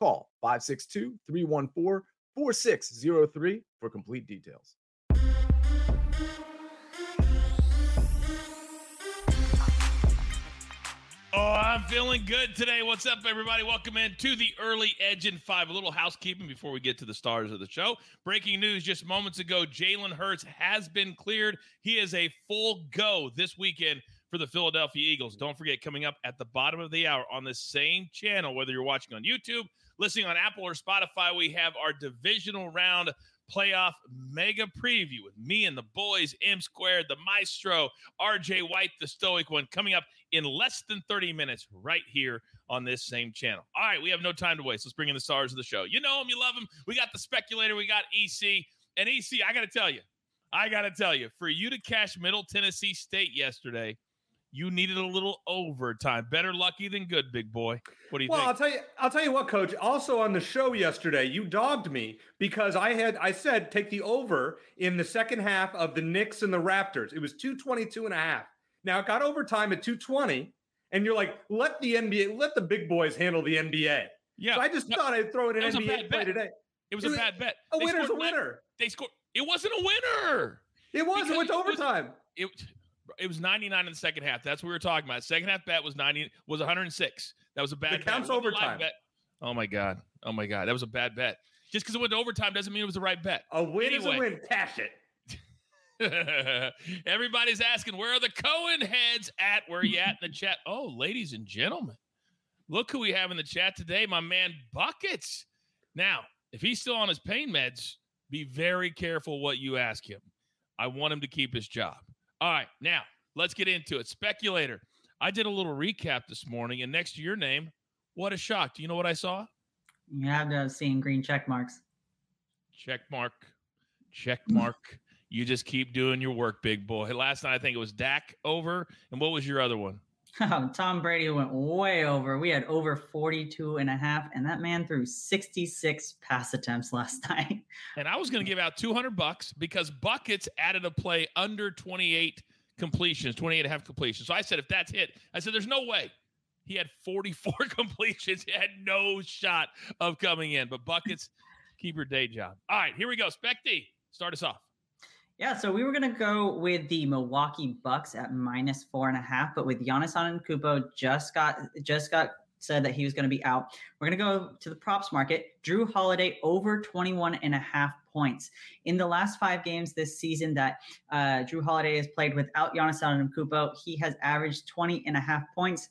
Call 562 314 4603 for complete details. Oh, I'm feeling good today. What's up, everybody? Welcome in to the early Edge in Five. A little housekeeping before we get to the stars of the show. Breaking news just moments ago Jalen Hurts has been cleared. He is a full go this weekend for the Philadelphia Eagles. Don't forget, coming up at the bottom of the hour on the same channel, whether you're watching on YouTube, listening on Apple or Spotify, we have our divisional round playoff mega preview with me and the boys, M Squared, the Maestro, RJ White, the Stoic one, coming up in less than 30 minutes right here on this same channel. All right, we have no time to waste. Let's bring in the stars of the show. You know them, you love them. We got the speculator, we got EC. And EC, I got to tell you, I got to tell you, for you to cash Middle Tennessee State yesterday, you needed a little overtime. Better lucky than good, big boy. What do you well, think? I'll tell you. I'll tell you what, Coach. Also on the show yesterday, you dogged me because I had I said take the over in the second half of the Knicks and the Raptors. It was 222 and a half. Now it got overtime at 220, and you're like, let the NBA, let the big boys handle the NBA. Yeah, so I just no, thought I'd throw it in an was NBA play bet. today. it was it a bad bet. Oh, a They winner's a winner. They scored. It wasn't a winner. It was. It went to it was- overtime. It it was 99 in the second half. That's what we were talking about. Second half bet was 90 was 106. That was a bad It bet. counts It wasn't a live overtime. Bet. Oh my god. Oh my god. That was a bad bet. Just because it went to overtime doesn't mean it was the right bet. A win is a win. Cash it. Everybody's asking, where are the Cohen heads at? Where are you at in the chat? Oh, ladies and gentlemen, look who we have in the chat today. My man Buckets. Now, if he's still on his pain meds, be very careful what you ask him. I want him to keep his job. All right, now let's get into it. Speculator. I did a little recap this morning, and next to your name, what a shock. Do you know what I saw? You have to see in green check marks. Check mark. Check mark. You just keep doing your work, big boy. Last night, I think it was Dak over. And what was your other one? Tom Brady went way over. We had over 42 and a half, and that man threw 66 pass attempts last night. And I was going to give out 200 bucks because Buckets added a play under 28 completions, 28 and a half completions. So I said, if that's hit, I said, there's no way. He had 44 completions. He had no shot of coming in. But Buckets, keep your day job. All right, here we go. Specty, start us off. Yeah, so we were gonna go with the Milwaukee Bucks at minus four and a half, but with Giannis Antetokounmpo just got just got said that he was going to be out. We're going to go to the props market. Jrue Holiday over 21 and a half points. In the last five games this season that uh, Jrue Holiday has played without Giannis Antetokounmpo, he has averaged 20 and a half points.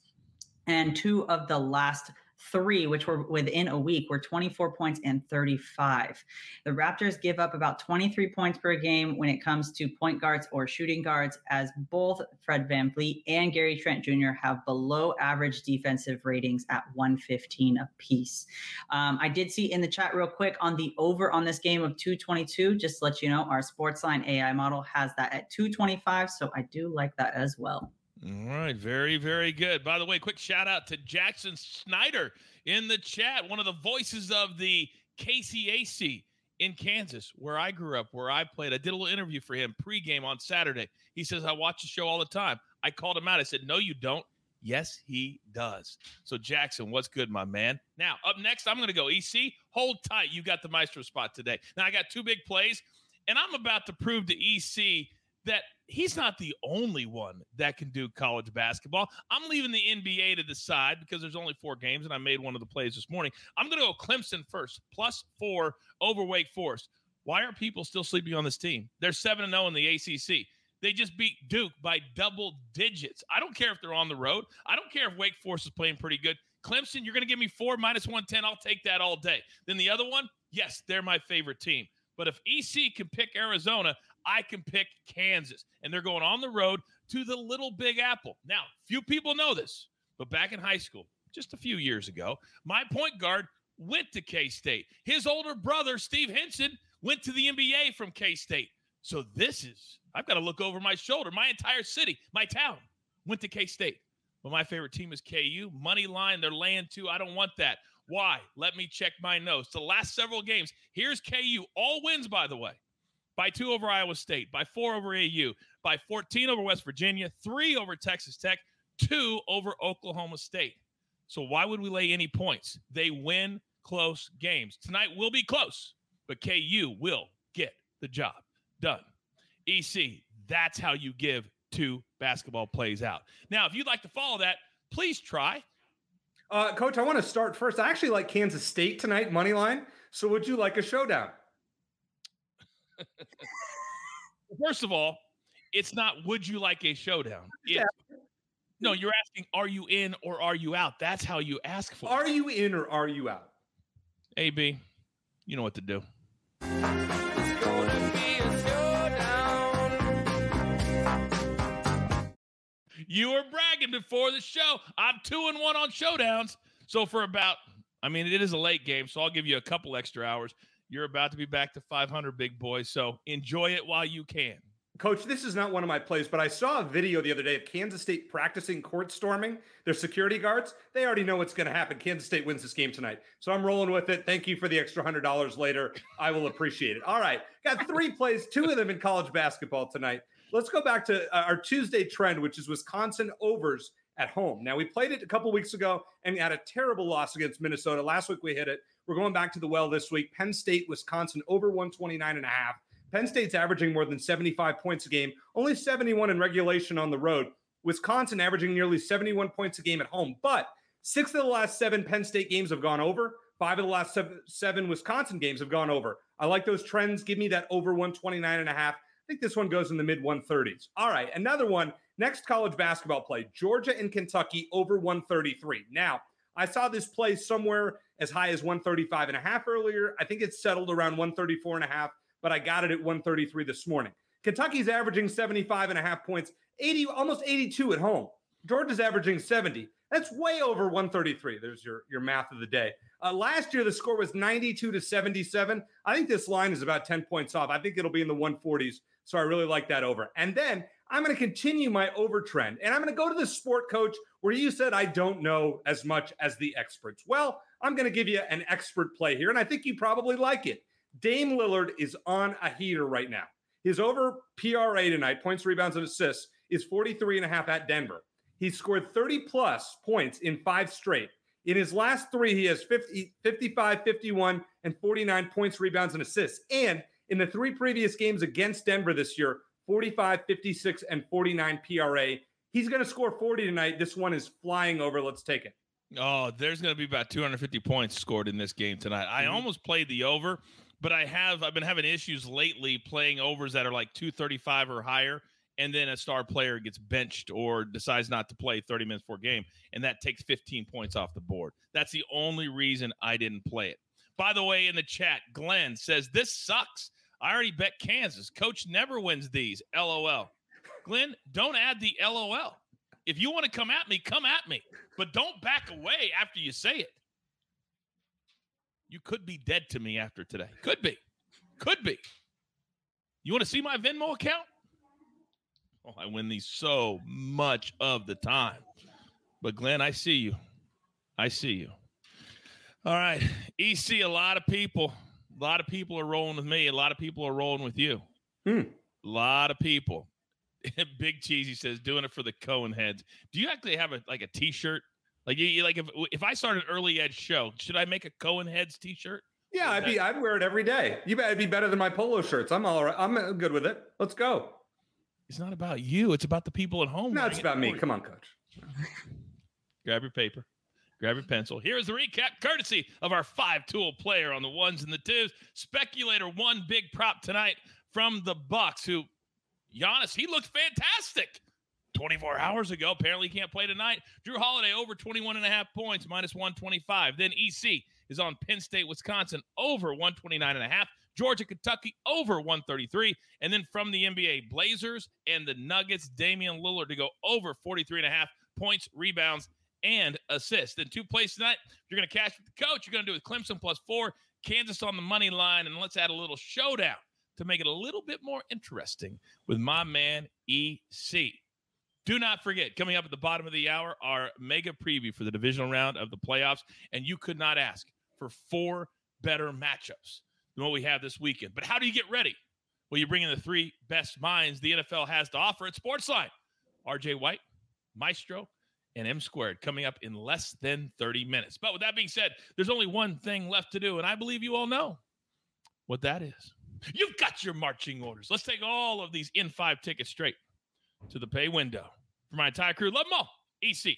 And two of the last three, which were within a week, were 24 points and 35. The Raptors give up about 23 points per game when it comes to point guards or shooting guards, as both Fred VanVleet and Gary Trent Jr. have below average defensive ratings at 115 apiece. Um, I did see in the chat real quick on the over on this game of 222, just to let you know, our Sportsline AI model has that at 225. So I do like that as well. All right, very, very good. By the way, quick shout out to Jackson Snyder in the chat, one of the voices of the KCAC in Kansas, where I grew up, where I played. I did a little interview for him pregame on Saturday. He says, I watch the show all the time. I called him out. I said, No, you don't. Yes, he does. So, Jackson, what's good, my man? Now, up next, I'm going to go EC. Hold tight. You got the maestro spot today. Now, I got two big plays, and I'm about to prove to EC that he's not the only one that can do college basketball. I'm leaving the NBA to the side because there's only four games, and I made one of the plays this morning. I'm going to go Clemson first, plus four over Wake Forest. Why are people still sleeping on this team? They're 7 0 in the ACC. They just beat Duke by double digits. I don't care if they're on the road. I don't care if Wake Forest is playing pretty good. Clemson, you're going to give me four minus 110. I'll take that all day. Then the other one, yes, they're my favorite team. But if EC can pick Arizona, I can pick Kansas. And they're going on the road to the Little Big Apple. Now, few people know this, but back in high school, just a few years ago, my point guard went to K State. His older brother, Steve Henson, went to the NBA from K State. So this is, I've got to look over my shoulder. My entire city, my town went to K State. But my favorite team is KU. Money line, they're laying two. I don't want that. Why? Let me check my notes. The last several games, here's KU. All wins, by the way. By two over Iowa State, by four over AU, by 14 over West Virginia, three over Texas Tech, two over Oklahoma State. So why would we lay any points? They win close games. Tonight will be close, but KU will get the job done. EC, that's how you give two basketball plays out. Now, if you'd like to follow that, please try. Uh, Coach, I want to start first. I actually like Kansas State tonight, money line. So would you like a showdown? First of all, it's not would you like a showdown? It's, no, you're asking are you in or are you out? That's how you ask for Are you in or are you out? AB, you know what to do. You were bragging before the show. I'm two and one on showdowns. So for about, I mean, it is a late game, so I'll give you a couple extra hours. You're about to be back to 500, big boy. So enjoy it while you can. Coach, this is not one of my plays, but I saw a video the other day of Kansas State practicing court storming their security guards. They already know what's going to happen. Kansas State wins this game tonight. So I'm rolling with it. Thank you for the extra $100 later. I will appreciate it. All right. Got three plays, two of them in college basketball tonight. Let's go back to uh, our Tuesday trend, which is Wisconsin overs at home. Now, we played it a couple weeks ago and had a terrible loss against Minnesota. Last week we hit it. We're going back to the well this week. Penn State, Wisconsin over 129 and a half. Penn State's averaging more than 75 points a game, only 71 in regulation on the road. Wisconsin averaging nearly 71 points a game at home. But six of the last seven Penn State games have gone over. Five of the last seven, Wisconsin games have gone over. I like those trends. Give me that over 129 and a half. I think this one goes in the mid 130s. All right, another one. Next college basketball play Georgia and Kentucky over 133. Now, I saw this play somewhere as high as 135 and a half earlier. I think it's settled around 134 and a half but I got it at 133 this morning. Kentucky's averaging 75 and a half points, 80, almost 82 at home. Georgia's averaging 70. That's way over 133. There's your, your math of the day. Uh, last year, the score was 92 to 77. I think this line is about 10 points off. I think it'll be in the 140s. So I really like that over. And then I'm going to continue my over trend. And I'm going to go to the sport coach where you said I don't know as much as the experts. Well, I'm going to give you an expert play here. And I think you probably like it. Dame Lillard is on a heater right now. His over PRA tonight, points, rebounds, and assists, is 43 and a half at Denver. He scored 30 plus points in five straight. In his last three, he has 50, 55, 51, and 49 points, rebounds, and assists. And in the three previous games against Denver this year, 45, 56, and 49 PRA. He's going to score 40 tonight. This one is flying over. Let's take it. Oh, there's going to be about 250 points scored in this game tonight. I mm-hmm. almost played the over but I have I've been having issues lately playing overs that are like 235 or higher and then a star player gets benched or decides not to play 30 minutes for a game and that takes 15 points off the board. That's the only reason I didn't play it. By the way, in the chat, Glenn says this sucks. I already bet Kansas. Coach never wins these. LOL. Glenn, don't add the LOL. If you want to come at me, come at me, but don't back away after you say it. You could be dead to me after today. Could be. Could be. You want to see my Venmo account? Oh, I win these so much of the time. But Glenn, I see you. I see you. All right. EC, a lot of people, a lot of people are rolling with me. A lot of people are rolling with you. Hmm. A lot of people. Big Cheesy says, doing it for the Cohen heads. Do you actually have a like a t-shirt like you, like if if I start an early edge show, should I make a Cohen Heads T-shirt? Yeah, I'd be I'd wear it every day. You bet it'd be better than my polo shirts. I'm all right. I'm good with it. Let's go. It's not about you. It's about the people at home. No, it's about me. Come on, coach. Grab your paper. Grab your pencil. Here's the recap, courtesy of our five-tool player on the ones and the twos. Speculator one big prop tonight from the Bucks. Who, Giannis, he looked fantastic. 24 hours ago. Apparently, can't play tonight. Jrue Holiday over 21 and a half points, minus 125. Then EC is on Penn State, Wisconsin, over 129 and a half. Georgia, Kentucky, over 133. And then from the NBA, Blazers and the Nuggets, Damian Lillard to go over 43 and a half points, rebounds, and assists. Then two plays tonight. You're going to cash with the coach. You're going to do with Clemson plus four, Kansas on the money line, and let's add a little showdown to make it a little bit more interesting with my man EC. Do not forget, coming up at the bottom of the hour, our mega preview for the divisional round of the playoffs. And you could not ask for four better matchups than what we have this weekend. But how do you get ready? Well, you bring in the three best minds the NFL has to offer at Sportsline RJ White, Maestro, and M squared coming up in less than 30 minutes. But with that being said, there's only one thing left to do, and I believe you all know what that is. You've got your marching orders. Let's take all of these in five tickets straight to the pay window. For my entire crew, love them all. EC,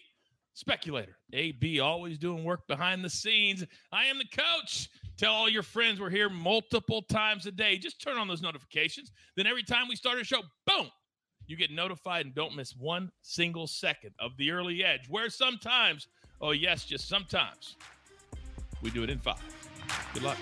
speculator, AB, always doing work behind the scenes. I am the coach. Tell all your friends we're here multiple times a day. Just turn on those notifications. Then every time we start a show, boom, you get notified and don't miss one single second of the early edge, where sometimes, oh, yes, just sometimes, we do it in five. Good luck.